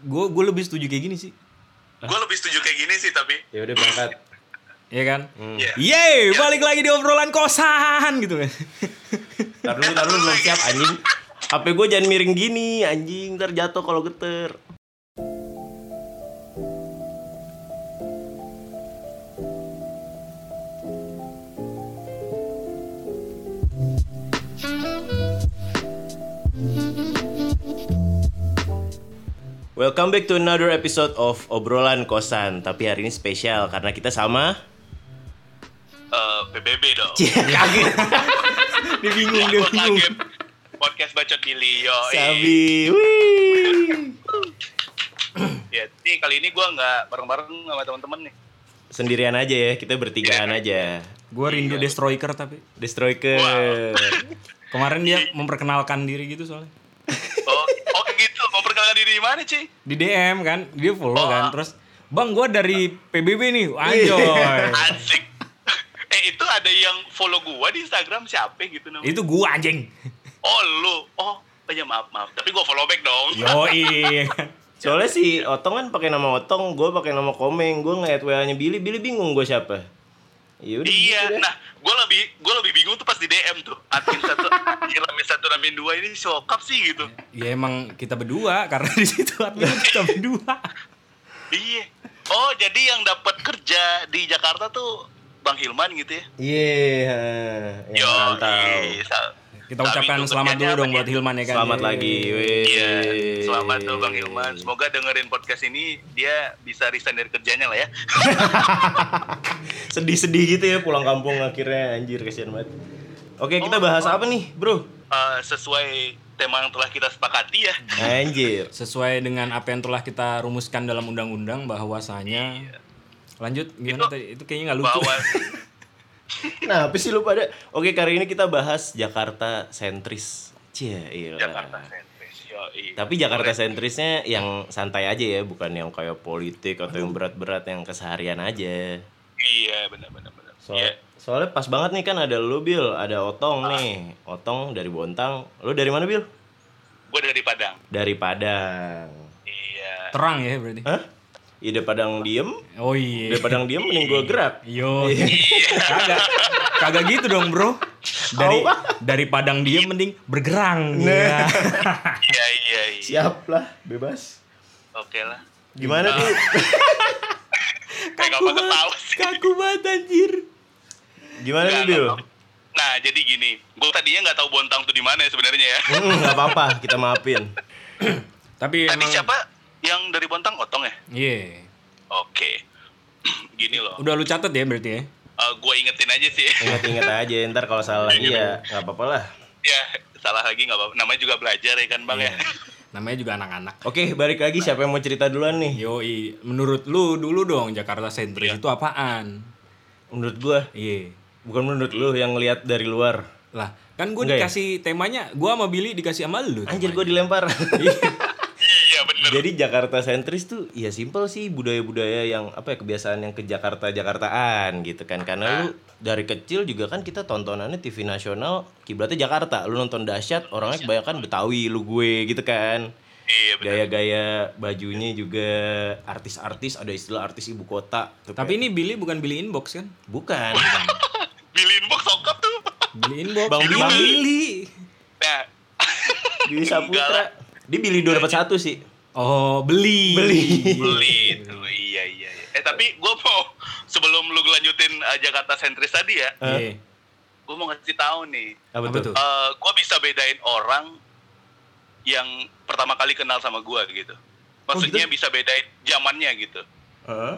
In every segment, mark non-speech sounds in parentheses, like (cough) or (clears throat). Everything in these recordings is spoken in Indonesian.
gue gue lebih setuju kayak gini sih. Gue lebih setuju kayak gini sih tapi. Ya udah berangkat. Iya kan? Iya. Yeay, balik lagi di obrolan kosan gitu kan. (laughs) Tar dulu, tar dulu belum siap anjing. (laughs) HP gue jangan miring gini anjing, ntar jatuh kalau geter. Welcome back to another episode of obrolan kosan. Tapi hari ini spesial karena kita sama. Eh, PBB dong. Kaget. (laughs) dia bingung, dia Gua bingung. kaget. Podcast bacot Billy yo. Sabi, wih. Ya, nih kali ini gue nggak bareng-bareng sama teman-teman nih. Sendirian aja ya, kita bertigaan aja. Gue rindu Destroyer tapi Destroyer. kemarin dia memperkenalkan diri gitu soalnya. Oh, oh gitu. Mau perkenalkan diri di mana, Ci? Di DM kan, dia follow Oh. kan, terus Bang, gue dari PBB nih, anjoy. (laughs) Asik. eh, itu ada yang follow gua di Instagram siapa gitu namanya? Itu gue anjing. Oh, lu. Oh, oh ya maaf, maaf. Tapi gua follow back dong. Yoi. (laughs) Soalnya si Otong kan pakai nama Otong, gue pakai nama Komeng, gue nge WA-nya Billy, Billy bingung gue siapa. Ya udah Iya, gitu nah gue lebih gue lebih bingung tuh pas di DM tuh admin satu, (laughs) admin satu, admin dua ini sokap sih gitu. ya emang kita berdua karena di situ admin kita berdua. Iya. Oh jadi yang dapat kerja di Jakarta tuh Bang Hilman gitu ya? Iya, yang rantau. iya. Kita ucapkan selamat dulu dong buat ya? Hilman ya kan. Selamat lagi. Iya, selamat tuh Bang Hilman. Semoga dengerin podcast ini dia bisa resign dari kerjanya lah ya. (laughs) Sedih-sedih gitu ya pulang kampung akhirnya, anjir kasihan banget. Oke, kita Oh, bahas oh. apa nih, bro? Eh, sesuai tema yang telah kita sepakati ya. Anjir. (laughs) Sesuai dengan apa yang telah kita rumuskan dalam undang-undang bahwasanya lanjut gimana Itu tadi itu kayaknya nggak lucu. Bahwa (laughs) Nah, apa sih lu pada? Oke, kali ini kita bahas Jakarta sentris. Cie, iya. Jakarta sentris. Yoi. Tapi Jakarta sentrisnya yang santai aja ya, bukan yang kayak politik atau yang berat-berat yang keseharian aja. Iya, benar-benar benar. So- Iya. Soalnya pas banget nih kan ada lu Bil, ada Otong nih. Otong dari Bontang. Lu dari mana Bil? Gue dari Padang. Dari Padang. Iya. Terang ya berarti. Hah? Ya dari Padang diem, Oh iya. dari Padang diem mending gua gerak. Yo. Kagak. Kagak gitu dong, Bro. Dari dari padang dia mending bergerang. Nah. Iya. (laughs) Iya, iya, iya. Siap lah, bebas. Oke lah. Gimana tuh? (laughs) Kayak gak ketawa sih. Kaku banget anjir. Gimana nih Bil? nggak tahu. Nah, jadi gini. Gue tadinya nggak tahu Bontang tuh di mana ya sebenarnya ya. Hmm, nggak apa-apa, kita maafin. Tapi Tadi emang siapa yang dari Bontang? Otong ya? Iya. Oke. (clears throat) Gini loh. Udah lu catet ya berarti ya? gue ingetin aja sih. Ingat-ingat aja, ntar kalau salah lagi ya nggak apa-apa lah. ya, salah lagi nggak apa-apa. Namanya juga belajar ya kan, Bang ya. Namanya juga anak-anak. Oke, balik lagi siapa yang mau cerita duluan nih? Yoi, menurut lu dulu dong Jakarta sentris Iya. itu apaan? Menurut gua, Iya. bukan menurut lu yang ngelihat dari luar. Lah, kan gue Enggak ya? dikasih temanya, gua sama Billy dikasih sama lu. Anjir temanya. gua dilempar. (laughs) iya, bener. Jadi Jakarta sentris tuh ya simpel sih budaya-budaya yang apa ya kebiasaan yang ke Jakarta Jakartaan gitu kan karena lu dari kecil juga kan kita tontonannya TV nasional kiblatnya Jakarta lu nonton dahsyat orangnya kebanyakan Betawi lu gue gitu kan Iya, gaya-gaya bajunya juga artis-artis ada istilah artis ibu kota Tuh Tapi kayak- ini Billy bukan Billy inbox kan? bukan (laughs) Bilin box sokap tuh. Billy inbox. Bang Billy. Billy. Nah, Billy. Saputra dia Billy dua dapat satu sih Oh, beli. Beli. beli itu. Iya, iya, iya. Eh, tapi gue mau sebelum lu lanjutin uh, Jakarta sentris tadi ya, Iya. gue mau ngasih tahu nih. apa, tuh tuh? eh gue bisa bedain orang yang pertama kali kenal sama gue gitu. Maksudnya bisa bedain zamannya gitu. Heeh.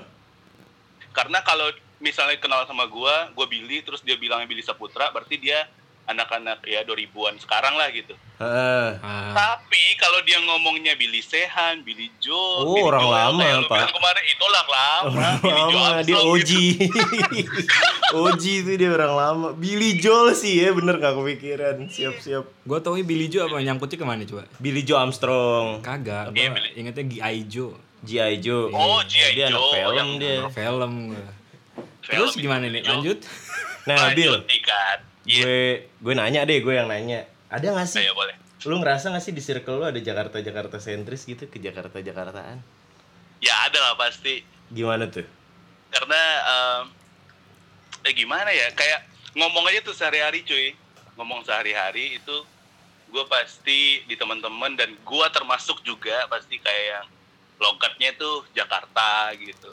Karena kalau misalnya kenal sama gue, gue Billy, terus dia bilangnya Billy Saputra, berarti dia anak-anak ya 2000-an sekarang lah gitu. Heeh. Ah, Tapi kalau dia ngomongnya Billy Sehan, Billy Joel, Oh, Billy orang Joel, lama, lu Pak. kemarin itulah lama. Billy Joel lama dia OG gitu. OG (laughs) itu dia orang lama Billy Joel sih ya bener gak kepikiran siap siap gue tau Billy Joe apa nyangkutnya ke mana coba? Billy Joe Armstrong Kagak, Iya, gue Billy. ingetnya G.I. Joe. G.I. Joe Oh, G.I. dia anak Joe, film yang- dia Film Terus itu gimana Billy nih? Joel. Lanjut. nah Lanjut Bill nih kan. Iya, gue gue nanya deh gue yang nanya ada gak sih Ayo boleh. lu ngerasa gak sih di circle lu ada Jakarta Jakarta sentris gitu ke Jakarta Jakartaan Ya ada lah pasti. gimana tuh Karena em, eh gimana ya? Kayak ngomong aja tuh sehari-hari cuy. Ngomong sehari-hari itu gue pasti di teman-teman dan gue termasuk juga pasti kayak yang logatnya tuh Jakarta gitu.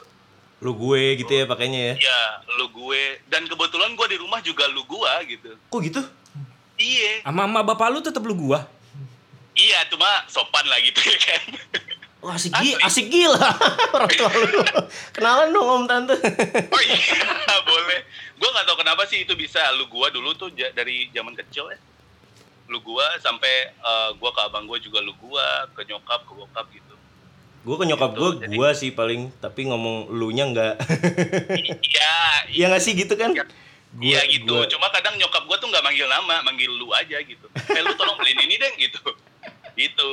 Lu gue gitu ya pakainya ya Ya lu gue dan kebetulan gue di rumah juga lu gue gitu. kok gitu Iya, Sama emak bapak lu tetep lu gua. iya cuma sopan lah gitu ya kan. (laughs) Wah asik, gi asik gila (laughs) orang tua lu kenalan dong om tante (laughs) Oh iya, boleh. Gue nggak tahu kenapa sih itu bisa. Lu gua dulu tuh dari zaman kecil ya. Lu gua sampai eh, gua ke abang gua juga lu gua, ke nyokap, ke bokap gitu. Gue ke nyokap Gitu, gue jadi- gue sih paling tapi ngomong lu nya enggak Iya, (laughs) Iya gak sih gitu kan Iya. Iya gitu. gua- Cuma kadang nyokap gua tuh nggak manggil nama, manggil lu aja gitu. Eh lu tolong beliin ini deh gitu. Gitu.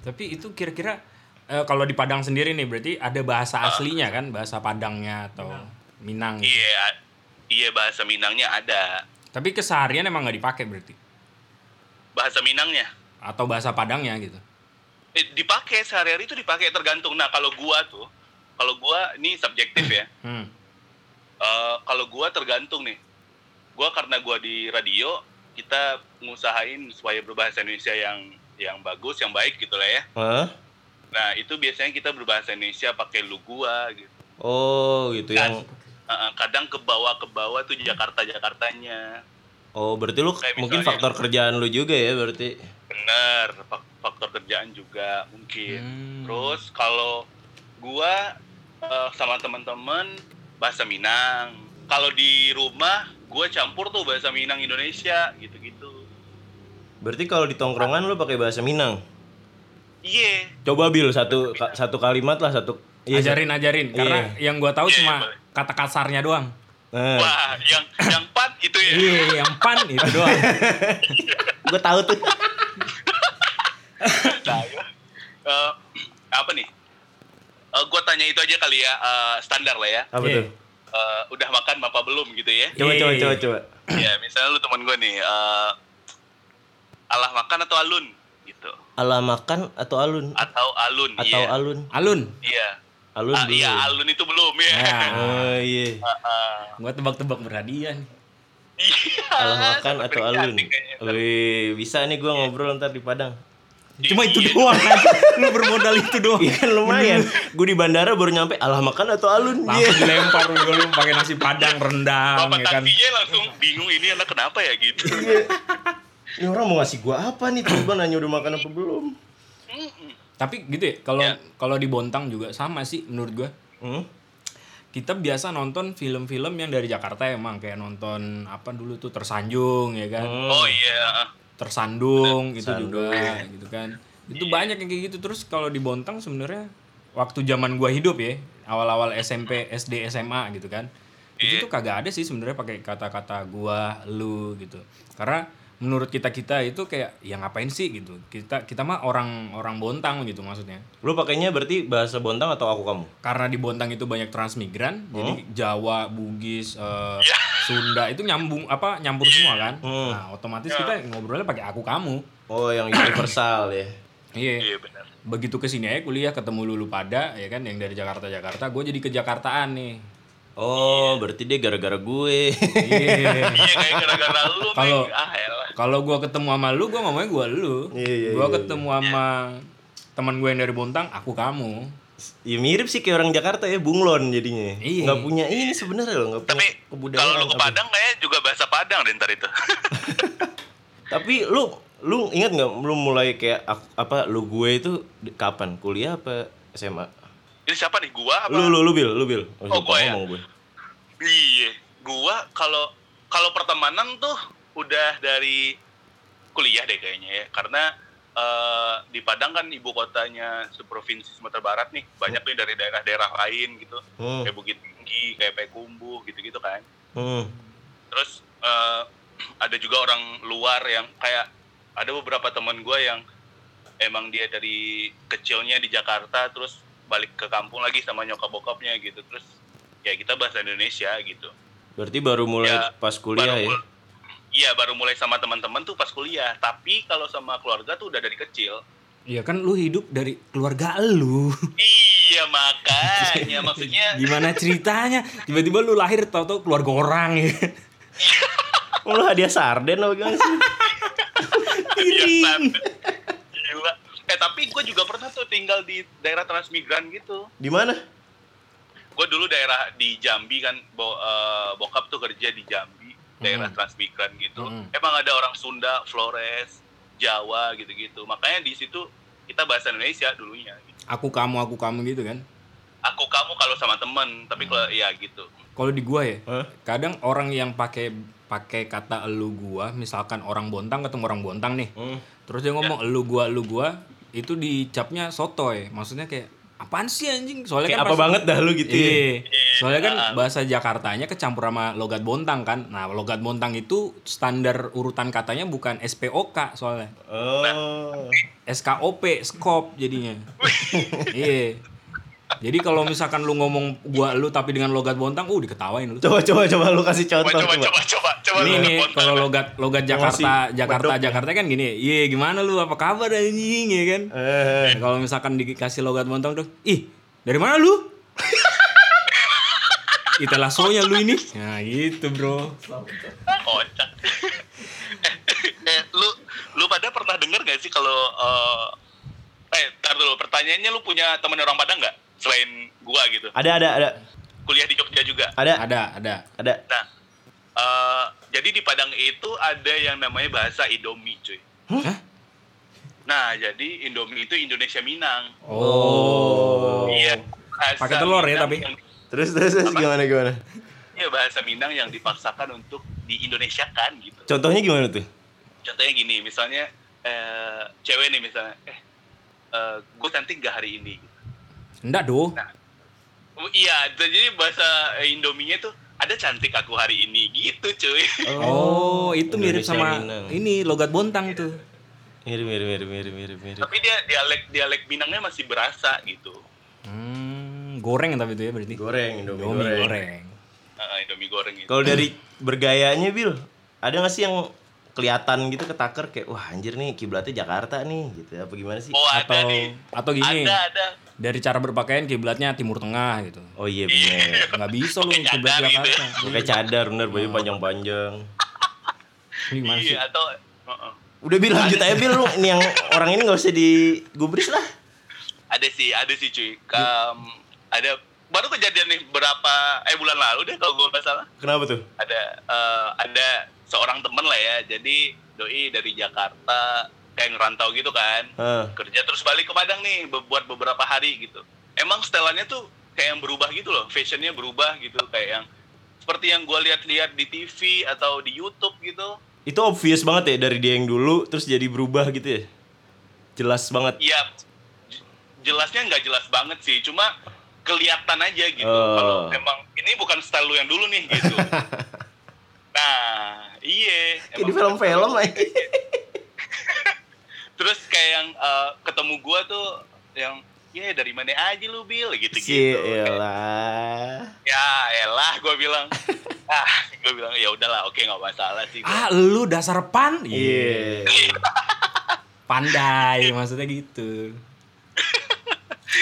Tapi itu kira-kira eh, kalau di Padang sendiri nih berarti ada bahasa Ah. aslinya kan, bahasa Padangnya atau Minang. gitu. Iya, iya bahasa Minangnya ada. Tapi keseharian emang nggak dipakai berarti. Bahasa Minangnya. Atau bahasa Padangnya gitu. Eh, dipakai sehari-hari itu dipakai tergantung. Nah kalau gua tuh, kalau gua ini subjektif ya. Hmm. Eh, kalau gua tergantung nih. Gua karena gua di radio, kita ngusahain supaya berbahasa Indonesia yang yang bagus, yang baik gitu lah ya. Hah? Nah, itu biasanya kita berbahasa Indonesia pakai lu gua gitu. oh gitu yang Eh, kadang ke bawah ke bawah tuh Jakarta Jakartanya. oh berarti lu Kayak mungkin faktor kerjaan lu juga ya berarti Bener, faktor kerjaan juga mungkin. Hmm. Terus kalau gua eh, sama teman-teman bahasa Minang. Kalau di rumah gua campur tuh bahasa Minang Indonesia gitu-gitu. berarti kalau di tongkrongan lu pakai bahasa Minang Iya. coba bil satu ka- satu kalimat lah satu Iya, ajarin ajarin karena yang gua tahu Iya, cuma iya, boleh. kata kasarnya doang. nah, Wah, yang yang pat itu ya. Iya, yang pan itu doang. (laughs) gue tahu tuh (laughs) Nah, ya. Eh, apa nih? Eh, gua tanya itu aja kali ya, eh, standar lah ya. apa Iya. tuh Eh, udah makan apa belum gitu ya? coba coba Iya. coba coba ya, misalnya lu teman gue nih, eh, alah makan atau alun gitu. ala makan atau alun Atau alun, atau iya. alun Alun. Iya. alun Ah, iya, alun itu belum ya. Ya, (laughs) oh iya Ah, ah. gua tebak-tebak berhadiah nih. Iya. ala makan atau alun. Wih, bisa nih gua ngobrol ntar di Padang Cuma itu Iya. doang kan. Lu bermodal itu doang. Iya kan lumayan. Gue di bandara baru nyampe alah makan atau alun. Langsung Iya. dilempar lu lu pakai nasi padang rendang Bapak ya kan. langsung bingung ini anak kenapa ya gitu. Ini orang mau ngasih gua apa nih? Tiba nanya udah makan apa belum? Tapi gitu ya, kalau Ya. kalau di Bontang juga sama sih menurut gua. Hmm? Kita biasa nonton film-film yang dari Jakarta emang kayak nonton apa dulu tuh Tersanjung ya kan. Hmm. Oh iya. Tersandung itu juga gitu kan. Itu banyak yang kayak gitu terus kalau di Bontang sebenarnya waktu zaman gua hidup ya, awal-awal SMP, SD, SMA gitu kan. Itu tuh kagak ada sih sebenarnya pakai kata-kata gua, lu gitu. Karena menurut kita-kita itu kayak ya ngapain sih gitu. Kita kita mah orang orang Bontang gitu maksudnya. Lu pakainya berarti bahasa Bontang atau aku kamu? Karena di Bontang itu banyak transmigran, jadi Jawa, Bugis, eh, Ya. Sunda itu nyambung apa nyampur semua kan. Hmm. Nah, otomatis kita ngobrolnya pakai aku kamu. Oh, yang universal ya. Iya. Iya benar. Begitu ke sini aja kuliah ketemu lulu pada ya kan yang dari Jakarta Jakarta, gue jadi ke Jakartaan nih. Oh, berarti dia gara-gara gue. Iya. Iya (laughs) kayak gara-gara lu Kalau- ah. Kalau gue ketemu sama lu, gue ngomongnya gue lu. Iya, iya, gue iya, ketemu sama teman gue yang dari Bontang, aku kamu. ya mirip sih kayak orang Jakarta ya, bunglon jadinya. Iya. Nggak punya ini sebenarnya loh, nggak punya Tapi kebudayaan. kalau lu ke apa. Padang kayaknya juga bahasa Padang deh ntar itu. (laughs) Tapi lu lu ingat nggak lu mulai kayak ak- apa lu gue itu kapan? Kuliah apa SMA? Ini siapa nih? Gua apa? Lu lu lu bil, lu bil. Oh, Oh, gua ya? gue. Iya, gua kalau kalau pertemanan tuh udah dari kuliah deh kayaknya ya, karena eh, di Padang kan ibu kotanya seprovinsi Sumatera Barat nih, banyak nih dari daerah-daerah lain gitu, Hmm. kayak Bukit Tinggi, kayak Payakumbuh gitu-gitu kan. Hmm. Terus eh, (clears throat) ada juga orang luar yang kayak ada beberapa teman gua yang emang dia dari kecilnya di Jakarta, terus balik ke kampung lagi sama nyokap bokapnya gitu, terus ya kita bahasa Indonesia gitu. Berarti baru mulai Ya, pas kuliah baru ya. Iya baru mulai sama teman-teman tuh pas kuliah. Tapi kalau sama keluarga tuh udah dari kecil. Iya kan lu hidup dari keluarga lu. Iya makanya (laughs) maksudnya Gimana ceritanya? Tiba-tiba lu lahir tau-tau keluarga orang ya. Oh, lu hadiah sarden apa gimana sih? (laughs) biasa. (laughs) Eh tapi gue juga pernah tuh tinggal di daerah transmigran gitu. Di mana? Gue dulu daerah di Jambi kan, bo- eh, bokap tuh kerja di Jambi, daerah Hmm. transmigran gitu. Hmm. Emang ada orang Sunda, Flores, Jawa gitu-gitu. Makanya di situ kita bahasa Indonesia dulunya. Gitu. Aku kamu aku kamu gitu kan. Aku kamu kalau sama temen, tapi kalau Hmm. ya gitu. Kalau di gua ya, Hah? kadang orang yang pakai pakai kata elu gua, misalkan orang Bontang ketemu orang Bontang nih. Hmm. Terus dia ngomong elu gua elu gua, itu dicapnya sotoy. Maksudnya kayak apaan sih anjing? Soalnya Kayak kan apa pas- banget dah lu gitu ya? Iya. Soalnya kan Ah. bahasa Jakartanya kecampur sama logat Bontang kan. Nah, logat Bontang itu standar urutan katanya bukan SPOK soalnya. Oh. SKOP, skop jadinya. (laughs) Iya. Jadi kalau misalkan lu ngomong gua lu tapi dengan logat Bontang, uh diketawain lu. Coba coba coba lu kasih Coba contoh coba coba. coba coba coba. Nih nih kalau logat logat Jakarta Masih Jakarta bedok ya. Jakarta kan gini. Iya, gimana lu? Apa kabar anjing ya kan? Eh, Kalau misalkan dikasih logat Bontang tuh, ih, dari mana lu? (laughs) Itelasonya lu ini. Nah, gitu, Bro. kocak eh, lu lu pada pernah denger gak sih kalau eh eh tar dulu pertanyaannya lu punya temen orang Padang nggak selain gua gitu ada ada ada kuliah di Jogja juga ada Ada, ada. ada. nah eh jadi di Padang itu ada yang namanya bahasa Indomie cuy Hah? nah jadi Indomie itu Indonesia Minang Oh. iya bahasa Pakai telur ya, Minang tapi? yang- Terus terus terus gimana gimana? iya bahasa Minang yang dipaksakan untuk di Indonesia kan gitu Contohnya gimana tuh? contohnya gini misalnya eh cewek nih misalnya eh gue cantik gak hari ini Enggak, doh. Oh, iya jadi bahasa Indominya tuh ada cantik aku hari ini gitu cuy Oh, itu mirip Indonesia sama Minang. ini logat Bontang tuh. Mirip mirip mirip mirip mirip mirip. tapi dia dialek dialek Minangnya masih berasa gitu Hmm, goreng tapi itu ya berarti. Goreng Indomie, Indomie goreng. goreng. Eh, Indomie goreng gitu Kalau dari bergayanya Bil, ada nggak sih yang kelihatan gitu ketaker kayak wah anjir nih kiblatnya Jakarta nih gitu apa gimana sih? oh ada Atau nih atau gini. ada ada Dari cara berpakaian kiblatnya Timur Tengah gitu. Oh iya bener. Nggak bisa lu kiblat cadar gitu Jakarta. ya. Pakai cadar bener baju panjang-panjang. Ini gimana sih? iya atau Heeh. Udah Bil lanjut aja Bil lu ini yang orang ini nggak usah digubris lah. ada sih ada sih cuy Kam, ada baru kejadian nih berapa eh bulan lalu deh kalau gue nggak salah Kenapa tuh? ada eh, ada seorang temen lah ya jadi doi dari Jakarta kayak ngerantau gitu kan Hah. kerja terus balik ke Padang nih buat beberapa hari gitu emang setelannya tuh kayak yang berubah gitu loh fashionnya berubah gitu kayak yang seperti yang gue lihat-lihat di TV atau di YouTube gitu Itu obvious banget ya dari dia yang dulu terus jadi berubah gitu ya. Jelas banget. ya j- jelasnya nggak jelas banget sih cuma kelihatan aja gitu Oh. kalau emang ini bukan style lu yang dulu nih gitu (laughs) nah iya Kayak di film-film aja. Terus kayak yang eh, ketemu gua tuh yang ya dari mana aja lu bil gitu Si gitu elah. ya elah gua bilang (laughs) ah gua bilang ya udahlah oke nggak masalah sih gua. Ah, lu dasar pan. Iya. Pandai (laughs) maksudnya gitu.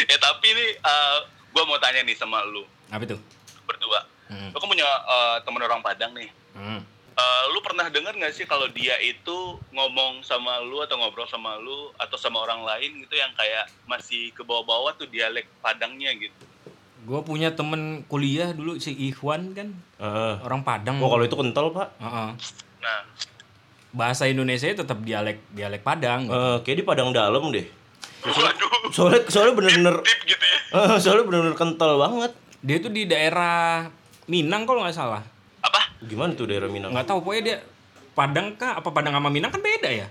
ya tapi nih eh, gua mau tanya nih sama lu Apa itu? berdua Hmm. lu kan punya eh, temen orang Padang nih Hmm. Eh, lu pernah dengar nggak sih kalau dia itu ngomong sama lu atau ngobrol sama lu atau sama orang lain gitu yang kayak masih ke bawah-bawah tuh dialek Padangnya gitu Gue punya temen kuliah dulu si Ikhwan kan Heeh. orang Padang. Oh kalau itu kental pak. nah Heeh. Bahasa Indonesia tetap dialek dialek Padang. Eh, kayak di Padang Dalam deh. waduh Soalnya soalnya bener-bener tip gitu ya Eh, soalnya bener-bener kental banget. Dia tuh di daerah Minang kalau nggak salah. Apa Gimana tuh daerah Minang? Nggak tahu pokoknya dia Padang kah apa Padang sama Minang kan beda ya?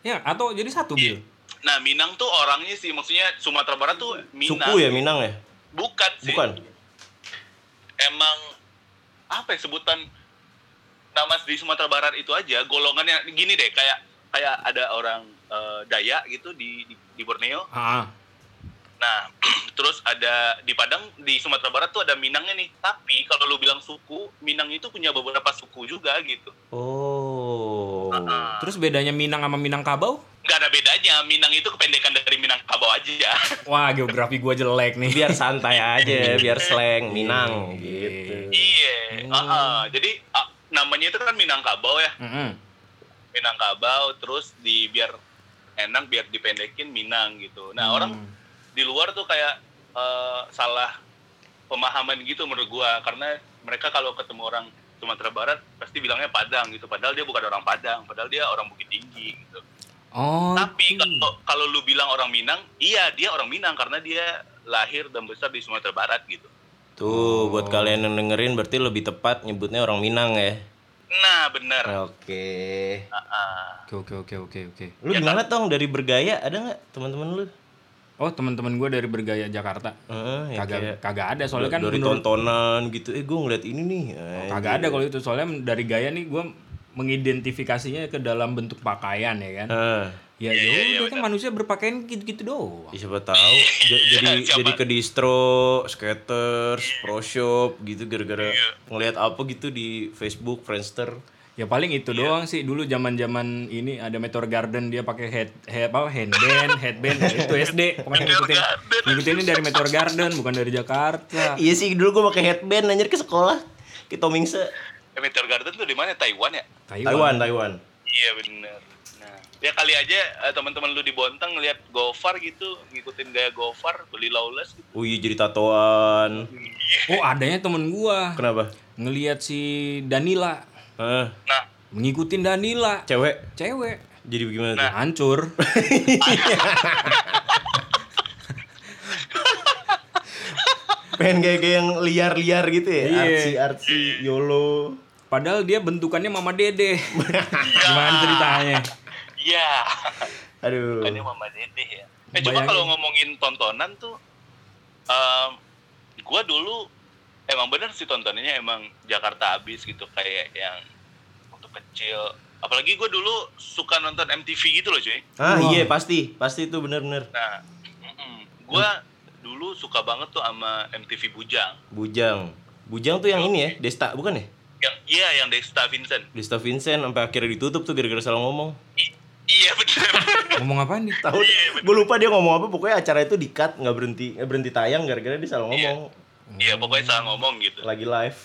Ya atau jadi satu bil. nah Minang tuh orangnya sih maksudnya Sumatera Barat tuh Minang Suku ya Minang ya? bukan sih Bukan. emang apa ya sebutan nama di Sumatera Barat itu aja golongannya gini deh kayak kayak ada orang eh, Dayak gitu di, di di Borneo Ah, Nah, terus ada di Padang di Sumatera Barat tuh ada Minangnya nih. Tapi kalau lu bilang suku, Minang itu punya beberapa suku juga gitu. Oh. Oh. Terus bedanya Minang sama Minangkabau? nggak ada bedanya Minang itu kependekan dari Minangkabau aja (laughs) Wah, geografi gua jelek nih. Biar santai aja, (laughs) biar slang Minang gitu. iya Heeh. jadi ah, namanya itu kan Minangkabau ya Mm-mm. Minangkabau terus di biar enak biar dipendekin Minang gitu nah Hmm. orang di luar tuh kayak eh, salah pemahaman gitu menurut gua karena mereka kalau ketemu orang Sumatera Barat pasti bilangnya Padang gitu padahal dia bukan orang Padang padahal dia orang Bukit Tinggi gitu Oh. tapi kalau kalau lu bilang orang Minang iya dia orang Minang karena dia lahir dan besar di Sumatera Barat gitu Tuh, buat kalian yang dengerin berarti lebih tepat nyebutnya orang Minang ya. nah bener Oke. Oke, oke, oke, oke, oke. Lu gimana tong dari bergaya ada nggak teman-teman lu? Oh, teman-teman gua dari Bergaya Jakarta. Heeh, ya Kagak kayak kagak ada soalnya kan dari menurut tontonan gitu. Eh, gue ngeliat ini nih. Eh, kagak ada kalau itu soalnya dari gaya nih gua mengidentifikasinya ke dalam bentuk pakaian ya kan. Heeh. Ya ya udah kan manusia berpakaian gitu-gitu doang. Ya, siapa tahu j- (laughs) jadi jadi ke distro, skaters, pro shop gitu gara-gara ngelihat apa gitu di Facebook, Friendster. Ya paling itu doang sih dulu zaman-zaman ini ada Meteor Garden dia pakai head, head apa handband, headband ya itu SD pokoknya ngikutin ngikutin ini dari Meteor Garden bukan dari Jakarta. Iya sih dulu gue pakai headband anjir ke sekolah. Ke Tomingse. eh, Meteor Garden tuh di mana Taiwan ya Taiwan, Taiwan. iya bener nah ya kali aja eh, teman-teman lu di Bontang ngeliat Gofar gitu ngikutin gaya Gofar beli lawless gitu Oh iya jadi tatoan. Oh adanya temen gua Kenapa? ngelihat si Danila Hah, nah ngikutin Danila cewek. cewek Jadi gimana tuh? hancur. (laughs) Pengen kayak kayak yang liar-liar gitu ya. Iya. Artsy artsy YOLO. Padahal dia bentukannya Mama Dede. Gimana ceritanya? iya Aduh. Dia Mama Dede ya eh cuma kalau ngomongin tontonan tuh em, gua dulu emang bener sih tontonannya emang Jakarta abis gitu kayak yang waktu kecil apalagi gue dulu suka nonton MTV gitu loh cuy Ah iya pasti, pasti itu bener-bener. nah gue dulu suka banget tuh sama MTV Bujang Bujang. Bujang tuh yang ini ya, Desta bukan ya? yang iya yang Desta Vincent Desta Vincent sampai akhirnya ditutup tuh gara-gara salah ngomong. I- iya bener (laughs) Ngomong apa nih? Tahu? Gue lupa dia ngomong apa. Pokoknya acara itu di cut nggak berhenti nggak berhenti tayang gara-gara dia salah ngomong iya pokoknya salah ngomong gitu lagi live.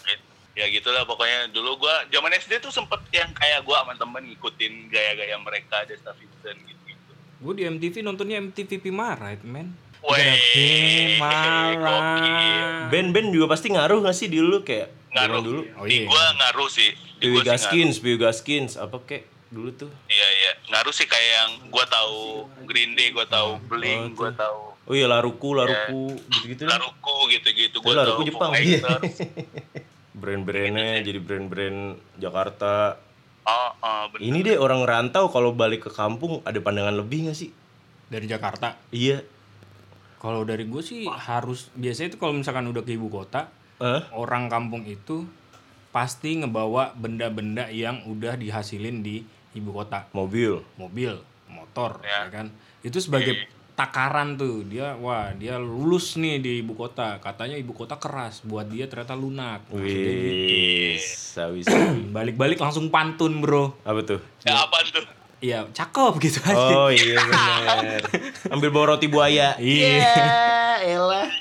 ya gitulah pokoknya dulu gua zaman SD tuh sempet yang kayak gua sama temen ngikutin gaya-gaya mereka Desta Vincent gitu gitu Gue di MTV nontonnya MTV Pimara itu men. Weh, Pimara. gokil. Band-band juga pasti ngaruh nggak sih di dulu kayak ngaruh dulu? Oh, di iya. gua ngaruh sih di sih Gaskins, Dewi Gaskins, apa kek dulu tuh? iya iya ngaruh sih kayak yang gua tahu Green Day gua tahu Blink gua tahu Oh iya Laruku, Laruku, gitu-gitu. lah. Laruku gitu-gitu Eh, gua Laruku tahu Jepang. Iya. (laughs) Brand-brandnya jadi brand-brand Jakarta. oh, oh, bener. Ini deh orang rantau kalau balik ke kampung ada pandangan lebih nggak sih? Dari Jakarta. Iya. Kalau dari gue sih harus biasanya itu kalau misalkan udah ke ibu kota, Hah? orang kampung itu pasti ngebawa benda-benda yang udah dihasilin di ibu kota, Mobil. mobil, motor, Ya. ya kan. Itu sebagai takaran tuh dia, wah dia lulus nih di ibu kota. Katanya ibu kota keras, buat dia ternyata lunak. Gitu. Wih, sawi (clears throat) Balik-balik langsung pantun bro. Apa tuh? ya apaan tuh Iya, cakep gitu aja. Oh iya bener. (laughs) Ambil bawa roti buaya. Iya. Ya, (laughs) elah.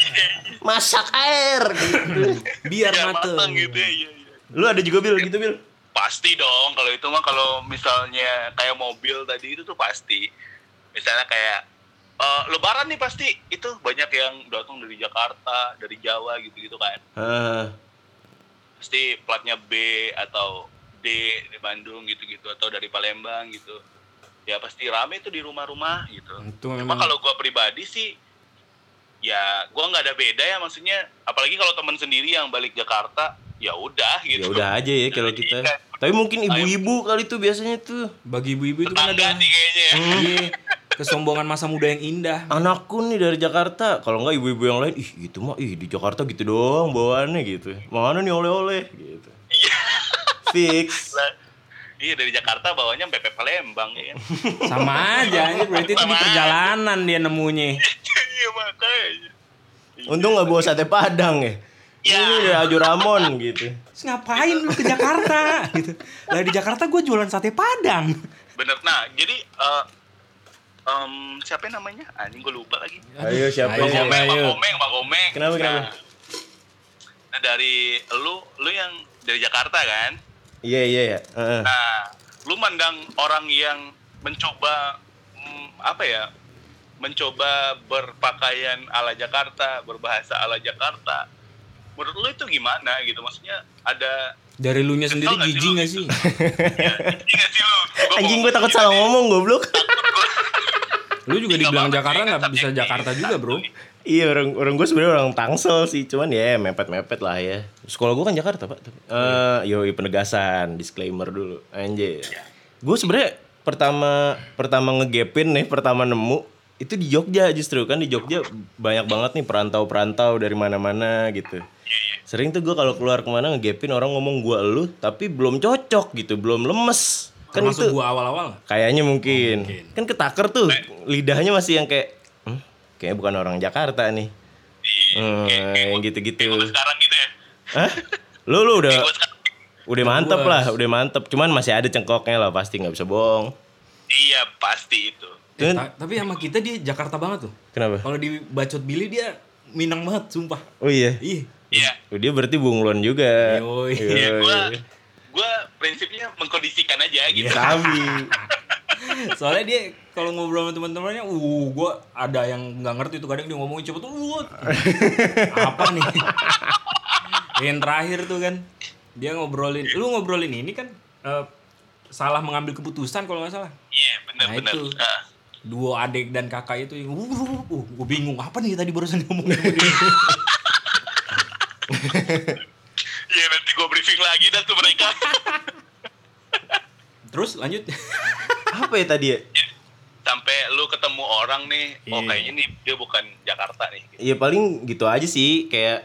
Masak air gitu. Biar ya mateng. matang gitu ya iya, iya. Lu ada juga bil gitu bil? pasti dong kalau itu mah kalau misalnya kayak mobil tadi itu tuh pasti misalnya kayak eh, lebaran nih pasti itu banyak yang datang dari Jakarta dari Jawa gitu-gitu kan Hah. pasti platnya B atau D di Bandung gitu-gitu atau dari Palembang gitu ya pasti rame tuh di rumah-rumah gitu Itu cuma memang kalau gua pribadi sih ya gua nggak ada beda ya maksudnya apalagi kalau teman sendiri yang balik Jakarta ya udah Ya gitu udah aja ya kalau kita. Tapi mungkin ibu-ibu kali tuh biasanya tuh. bagi ibu-ibu itu kan ada nih kayaknya ya. Iya, (laughs) kesombongan masa muda yang indah. Anakku nih dari Jakarta. Kalau enggak ibu-ibu yang lain, ih gitu mah, ih di Jakarta gitu doang bawaannya gitu. Mana nih oleh-oleh gitu. Fix. Lah, Iya dari Jakarta bawanya sampai Palembang ya. kan. Sama aja, ini berarti itu di Sama aja. perjalanan dia nemunya. Iya makanya. Untung nggak bawa sate padang ya. Ya. Ini udah Ajo Ramon gitu. Terus ngapain lu ke Jakarta gitu. Lah di Jakarta gue jualan sate Padang. Bener. Nah, jadi eh em, siapa namanya? Anjing gue lupa lagi. Ayo siapa? Ayo, siapa? Bang ayo. Komeng, Bang Komeng. Kenapa, Nah, kenapa? Nah, dari lu, lu yang dari Jakarta kan? Iya iya ya. Heeh. Nah, lu mandang orang yang mencoba mm, apa ya? Mencoba berpakaian ala Jakarta, berbahasa ala Jakarta. Menurut lu itu gimana gitu? Maksudnya ada Dari lu nya sendiri jijik gak sih? ya? Gua Anjing gue takut salah ngomong goblok. Lu juga Nggak dibilang Jakarta nggak tapi bisa Jakarta juga bro. Iya orang orang gue sebenarnya orang Tangsel sih, cuman ya mepet-mepet lah ya. Sekolah gue kan Jakarta pak. Eh, yoi penegasan, disclaimer dulu, anjir. Gue sebenarnya pertama pertama ngegepin nih, pertama nemu itu di Jogja justru kan di Jogja banyak banget nih perantau-perantau dari mana-mana gitu. Sering tuh gue kalau keluar ke mana ngegepin orang ngomong gue elu, tapi belum cocok gitu, belum lemes. Kan Termasuk itu gua awal-awal? Kayaknya mungkin. Oh, mungkin. Kan ketaker tuh. Lidahnya masih yang kayak hmm, kayaknya bukan orang Jakarta nih. Hmm, yang gitu-gitu. Sekarang gitu ya. Hah? Lu lu udah udah mantep lah, udah mantep. Cuman masih ada cengkoknya lah pasti nggak bisa bohong. Iya, pasti itu. Eh, ta- tapi sama kita dia Jakarta banget tuh. Kenapa? Kalau di Bacot Billy dia Minang banget, sumpah. Oh iya. Ih, Iya. Oh, dia berarti bunglon juga. Iya, gua Yoi. gua prinsipnya mengkondisikan aja gitu. Sabi. (laughs) soalnya dia kalau ngobrol sama teman-temannya, uh, gua ada yang nggak ngerti tuh kadang dia ngomongin cepet, uh, apa nih? (laughs) yang terakhir tuh kan, dia ngobrolin, lu ngobrolin ini kan eh, salah mengambil keputusan kalau nggak salah. Iya, benar Nah, benar. itu. Ah. Duo adik dan kakak itu, yang, uh, uh, uh, gue bingung apa nih tadi barusan dia. (laughs) Iya, (laughs) nanti gua briefing lagi dah tuh mereka. (laughs) Terus lanjut. (laughs) Apa ya tadi ya? Sampai lu ketemu orang nih, oh Iya. kayaknya nih dia bukan Jakarta nih. gitu. Iya paling gitu aja sih, kayak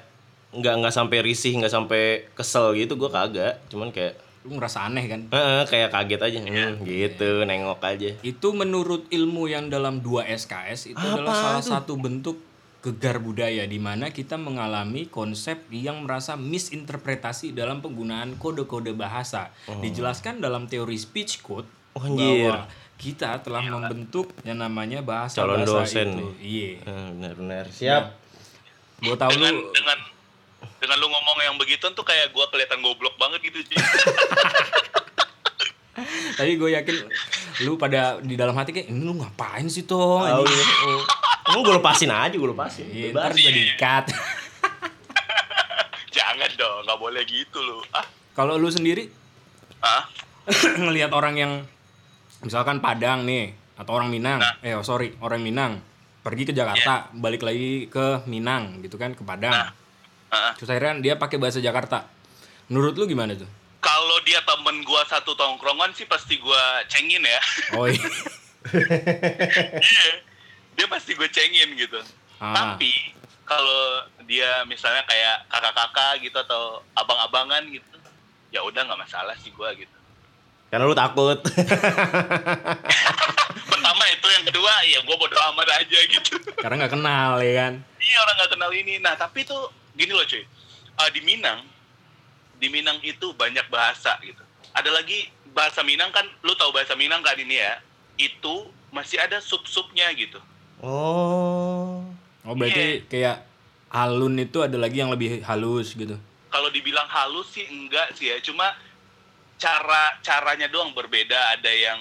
nggak nggak sampai risih, nggak sampai kesel gitu gue kagak. Cuman kayak lu ngerasa aneh kan? Heeh, kayak kaget aja hmm, gitu nengok aja Itu menurut ilmu yang dalam 2 SKS itu adalah Apa salah tuh? satu bentuk gegar budaya di mana kita mengalami konsep yang merasa misinterpretasi dalam penggunaan kode-kode bahasa. Dijelaskan dalam teori speech code Oh, anjir. bahwa kita telah membentuk yang namanya bahasa Calon bahasa dosen itu. Iya. Eh, benar-benar siap Gua tahu dengan lu dengan dengan lu ngomong yang begitu tuh kayak gua kelihatan goblok banget gitu cuy. (laughs) tapi gue yakin lu pada di dalam hati kayak ini lu ngapain sih toh? Tahu ya. Oh. Emang gue lepasin aja gue lepasin Iya, ntar juga diikat. (laughs) Jangan dong, nggak boleh gitu lu. Ah, Kalau lu sendiri ah, (clears throat) ngelihat orang yang misalkan Padang nih atau orang Minang, eh oh, sorry orang Minang pergi ke Jakarta, balik lagi ke Minang gitu kan ke Padang. ah. Terus akhirnya dia pakai bahasa Jakarta. Menurut lu gimana tuh? Kalau dia temen gua satu tongkrongan sih pasti gua cengin ya. Oh iya. (laughs) Dia pasti gue cengin gitu. Ah. Tapi kalau dia misalnya kayak kakak-kakak gitu atau abang-abangan gitu, ya udah nggak masalah sih gua gitu. Karena lu takut. (laughs) Pertama itu, yang kedua ya gua bodo amat aja gitu. Karena nggak kenal ya kan. Iya orang nggak kenal ini. Nah tapi tuh gini loh cuy, Ah, di Minang, di Minang itu banyak bahasa gitu. Ada lagi bahasa Minang kan, lu tahu bahasa Minang kan ini ya? Itu masih ada sub-subnya gitu. Oh. Oh berarti kayak alun itu ada lagi yang lebih halus gitu. Kalau dibilang halus sih enggak sih ya, cuma cara caranya doang berbeda. Ada yang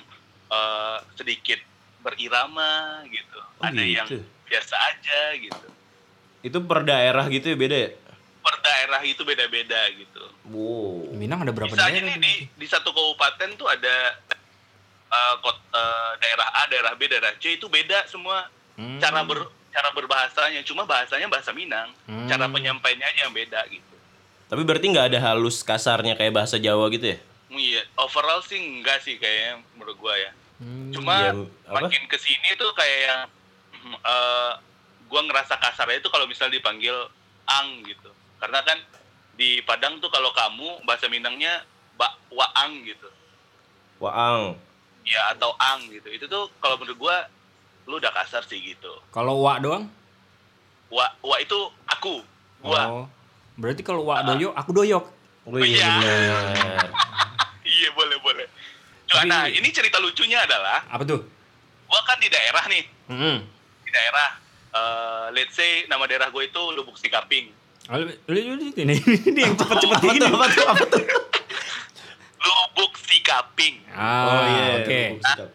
eh, sedikit berirama gitu, Oh, ada yang gitu. biasa aja gitu. Itu per daerah gitu ya beda ya? Per daerah itu beda-beda gitu. Wow. Minang ada berapa Misalnya daerah? nih di, di satu kabupaten tuh ada eh, kot- eh, daerah A, daerah B, daerah C itu beda semua Hmm. cara ber cara berbahasanya. Cuma bahasanya bahasa Minang, Hmm. cara penyampaiannya aja yang beda gitu. Tapi berarti nggak ada halus kasarnya kayak bahasa Jawa gitu ya? Iya, overall sih enggak sih kayaknya menurut gua ya. Hmm. Cuma Ya, apa? makin ke sini tuh kayak yang eh, gua ngerasa kasarnya itu kalau misal dipanggil ang gitu. Karena kan di Padang tuh kalau kamu bahasa Minangnya bak waang gitu. Waang. Ya atau ang gitu. Itu tuh kalau menurut gua lu udah kasar sih gitu. Kalau wa doang? Wa wa itu aku, gua. Oh. Berarti kalau Wak doyok, aku doyok. Oh iya Iya. (laughs) Iya boleh boleh. Tapi- nah ini cerita lucunya adalah Apa tuh? gua kan di daerah nih, Hmm. di daerah. eh, let's say nama daerah gue itu Lubuk Sikaping. Lu- ini (laughs) ini yang cepet-cepet Apa gini. tuh? Apa tuh? Apa (laughs) tuh? Lubuk Sikaping. Ah, Oh iya. oke. Sikap.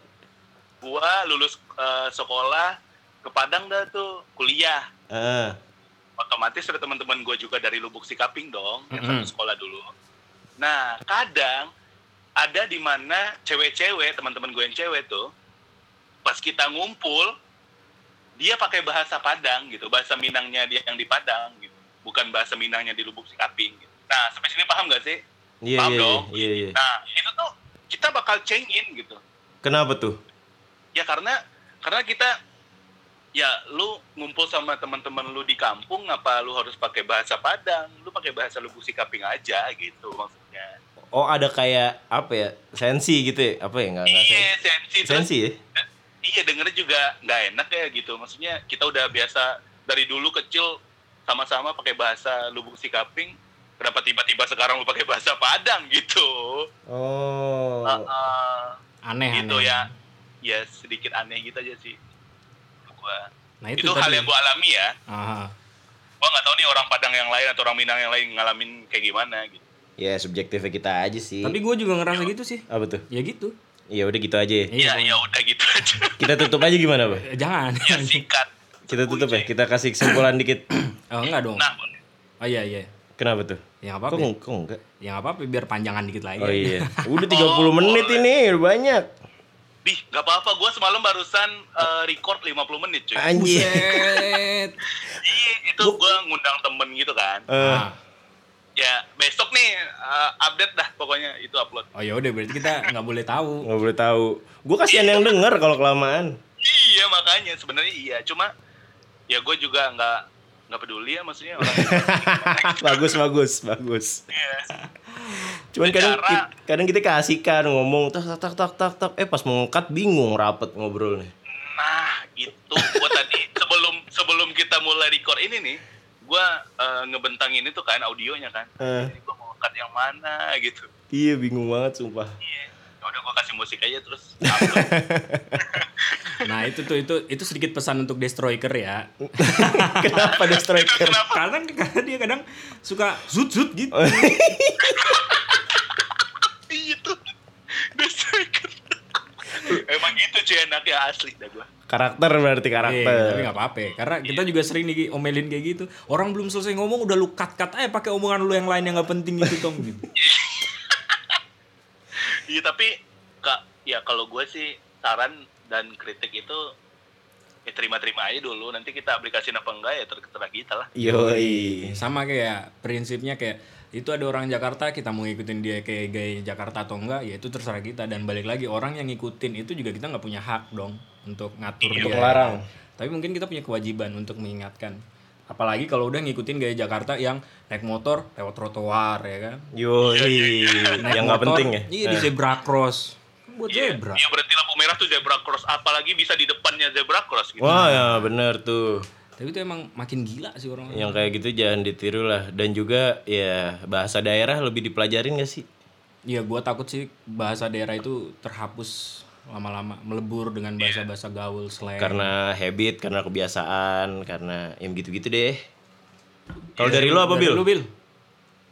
Gua lulus eh, sekolah ke Padang dah tuh kuliah. Ah. Otomatis ada teman-teman gue juga dari Lubuk Sikaping dong, yang Mm-mm. satu sekolah dulu. Nah, kadang ada di mana cewek-cewek, teman-teman gue yang cewek tuh, pas kita ngumpul, dia pakai bahasa Padang gitu, bahasa Minangnya dia yang di Padang gitu, bukan bahasa Minangnya di Lubuk Sikaping. Gitu. Nah, sampai sini paham gak sih? Iya Paham iya dong? iya iya. Nah, itu tuh kita bakal cengin gitu. Kenapa tuh? Ya karena karena kita ya lu ngumpul sama teman-teman lu di kampung apa lu harus pakai bahasa Padang? Lu pakai bahasa Lubuk Sikaping aja gitu maksudnya. Oh ada kayak apa ya? Sensi gitu ya? Apa ya? Enggak enggak Iya, sensi sensi ya? iya dengernya juga nggak enak ya gitu. Maksudnya kita udah biasa dari dulu kecil sama-sama pakai bahasa Lubuk Sikaping. Kenapa tiba-tiba sekarang lu pakai bahasa Padang gitu? Oh. Uh, uh, Aneh gitu aneh. ya. Ya sedikit aneh gitu aja sih. Gua. Nah, itu, Itu, hal yang gua alami ya. Aha. gua nggak tahu nih orang Padang yang lain atau orang Minang yang lain ngalamin kayak gimana gitu. Ya subjektifnya kita aja sih. Tapi gue juga ngerasa gitu sih. apa tuh? Ya gitu. Ya udah gitu aja. ya. Iya, Iya, ya udah gitu aja. Kita tutup aja gimana, Pak? Eh, Jangan. ya singkat. Kita tutup ya. Kita kasih kesimpulan dikit. (clears throat) Oh, enggak dong. Nah, Oh iya iya. Kenapa tuh? Ya nggak Kok, kok enggak? Ya nggak apa-apa biar panjangan dikit lagi. Oh iya. (laughs) Udah 30 menit ini, udah banyak. Di nggak apa-apa. Gua semalam barusan eh, record 50 menit cuy. Anjir. Iya, itu gua ngundang temen gitu kan. Eh, Ah. Ya besok nih eh, update dah pokoknya itu upload. Oh ya udah berarti kita nggak boleh tahu. nggak boleh tahu. Gue kasihan yang denger kalau kelamaan. Iya makanya sebenarnya iya. Cuma ya gue juga nggak nggak peduli ya maksudnya (laughs) orang. bagus, bagus, bagus. Iya. Cuman kadang kadang kita kasihkan ngomong tak tak tak tak tak tak eh pas mau ngekat bingung rapet ngobrolnya. Nah, itu gua tadi (laughs) sebelum sebelum kita mulai record ini nih, gua eh, ngebentangin itu kan audionya kan. Eh, Ini gua mau cut yang mana gitu. iya bingung banget sumpah. Iya. Ya udah gua kasih musik aja terus. (laughs) Nah itu tuh itu itu sedikit pesan untuk destroyer ya. (laughs) Kenapa? Kenapa? Karena karena dia kadang suka zut zut gitu. Iya tuh. Destroyer. Emang gitu cuy enaknya asli dah gua. Karakter berarti Iya, karakter. tapi nggak apa-apa. Karena kita juga sering nih omelin kayak gitu. Orang belum selesai ngomong udah lu cut cut aja pakai omongan lu yang lain yang nggak penting gitu tong gitu. (laughs) Iya tapi kak ya kalau gue sih saran dan kritik itu ya terima-terima aja dulu nanti kita aplikasiin apa enggak ya terserah kita lah Yoi. Sama kayak prinsipnya kayak itu ada orang Jakarta kita mau ngikutin dia kayak gaya Jakarta atau enggak ya itu terserah kita dan balik lagi orang yang ngikutin itu juga kita nggak punya hak dong untuk ngatur Untuk dia. melarang. Tapi mungkin kita punya kewajiban untuk mengingatkan. Apalagi kalau udah ngikutin gaya Jakarta yang naik motor lewat trotoar ya kan. Yoi. Naik Yang nggak penting ya. Iya di Eh. zebra cross. Kan buat Iya, zebra. iya berarti lampu merah tuh zebra cross apalagi bisa di depannya zebra cross gitu Wah ya bener tuh. Tapi itu emang makin gila sih orang. Yang kayak gitu jangan ditiru lah. Dan juga ya bahasa daerah lebih dipelajarin gak sih? Iya, gua takut sih bahasa daerah itu terhapus lama-lama melebur dengan bahasa-bahasa gaul slang. Karena habit, karena kebiasaan, karena yang gitu-gitu deh. Kalau dari Iya, lo apa dari Bil? Lu, Bil?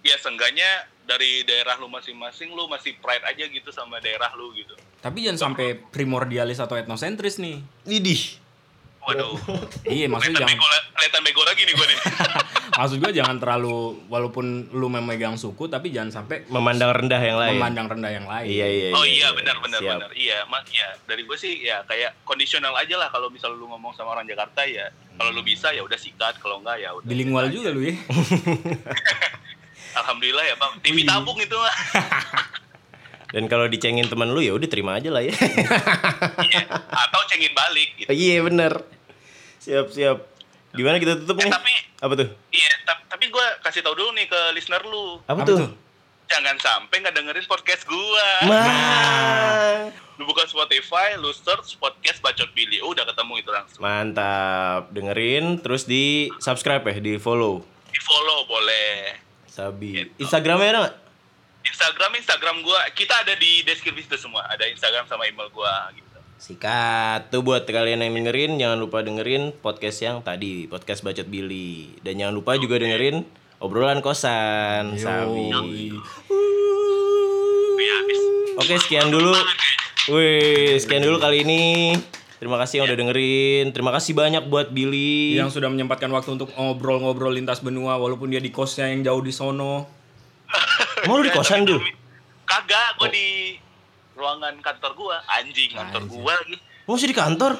ya seenggaknya dari daerah lu masing-masing lu masih pride aja gitu sama daerah lu gitu Tapi jangan sampai primordialis atau etnosentris nih. Widih. Waduh (laughs) Iya, maksudnya jangan bego, kelihatan bego lagi nih gue nih (laughs) maksud gua jangan terlalu walaupun lu memegang suku tapi jangan sampai Memandang rendah yang lain. memandang rendah yang lain. Iya iya. oh iya benar benar Siap. benar iya mak ya dari gue sih ya kayak kondisional aja lah kalau misal lu ngomong sama orang Jakarta ya kalau lu bisa ya udah sikat kalau enggak ya udah Bilingual juga lu ya. (laughs) alhamdulillah ya bang TV Wih. tabung itu mah Dan kalau dicengin teman lu ya udah terima aja lah ya. Iya. atau cengin balik gitu iya bener. Siap siap. Gimana kita tutup Eh, nih? tapi Apa tuh? iya ta- tapi gue kasih tau dulu nih ke listener lu Apa, Apa tuh? tuh? jangan sampai nggak dengerin podcast gua Ma. lu buka Spotify lu search podcast bacot pilih udah ketemu itu langsung Mantap. Dengerin terus di subscribe ya, di follow. Di follow boleh. Sabi. Gitu. Instagramnya ada? Instagram Instagram gua kita ada di deskripsi itu semua. Ada Instagram sama email gua gitu. Sikat tuh buat kalian yang dengerin jangan lupa dengerin podcast yang tadi podcast bacot Billy dan jangan lupa juga dengerin obrolan kosan Sabi. Ya, habis. Oke sekian dulu. Wih sekian dulu kali ini. Terima kasih yang udah dengerin. Terima kasih banyak buat Billy. Yang sudah menyempatkan waktu untuk ngobrol-ngobrol lintas benua walaupun dia di kosnya yang jauh di sono. Mau lu di kosan dulu? Kagak, gua di ruangan kantor gua. Anjing kantor Anjing. gua lagi. Mau sih di kantor?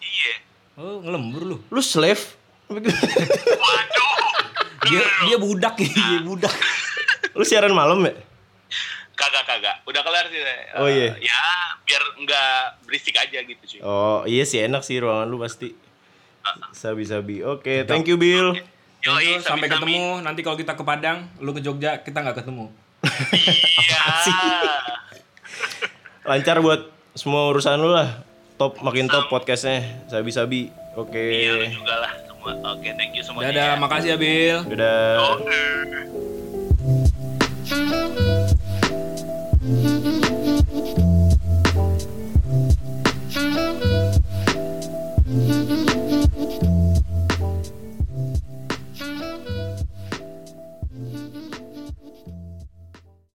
Iya. Oh, ngelembur lu. Lu slave? Waduh. Dia dia budak dia budak. lu siaran malam ya? Kagak kagak. Udah kelar sih. Oh, Eh, iya. Ya, biar nggak berisik aja gitu cuy. Oh iya sih enak sih ruangan lu pasti. Sabi-sabi. Oke, thank you Bill. Yoi, Itu, sampai ketemu nanti kalau kita ke Padang, lu ke Jogja, kita nggak ketemu. Iya. Lancar buat semua urusan lu lah. Top makin top podcastnya. Sabi-sabi. Oke. Iya lu juga lah semua. Oke, thank you semuanya. Dadah, ya. makasih ya Bill. Dadah. Oke.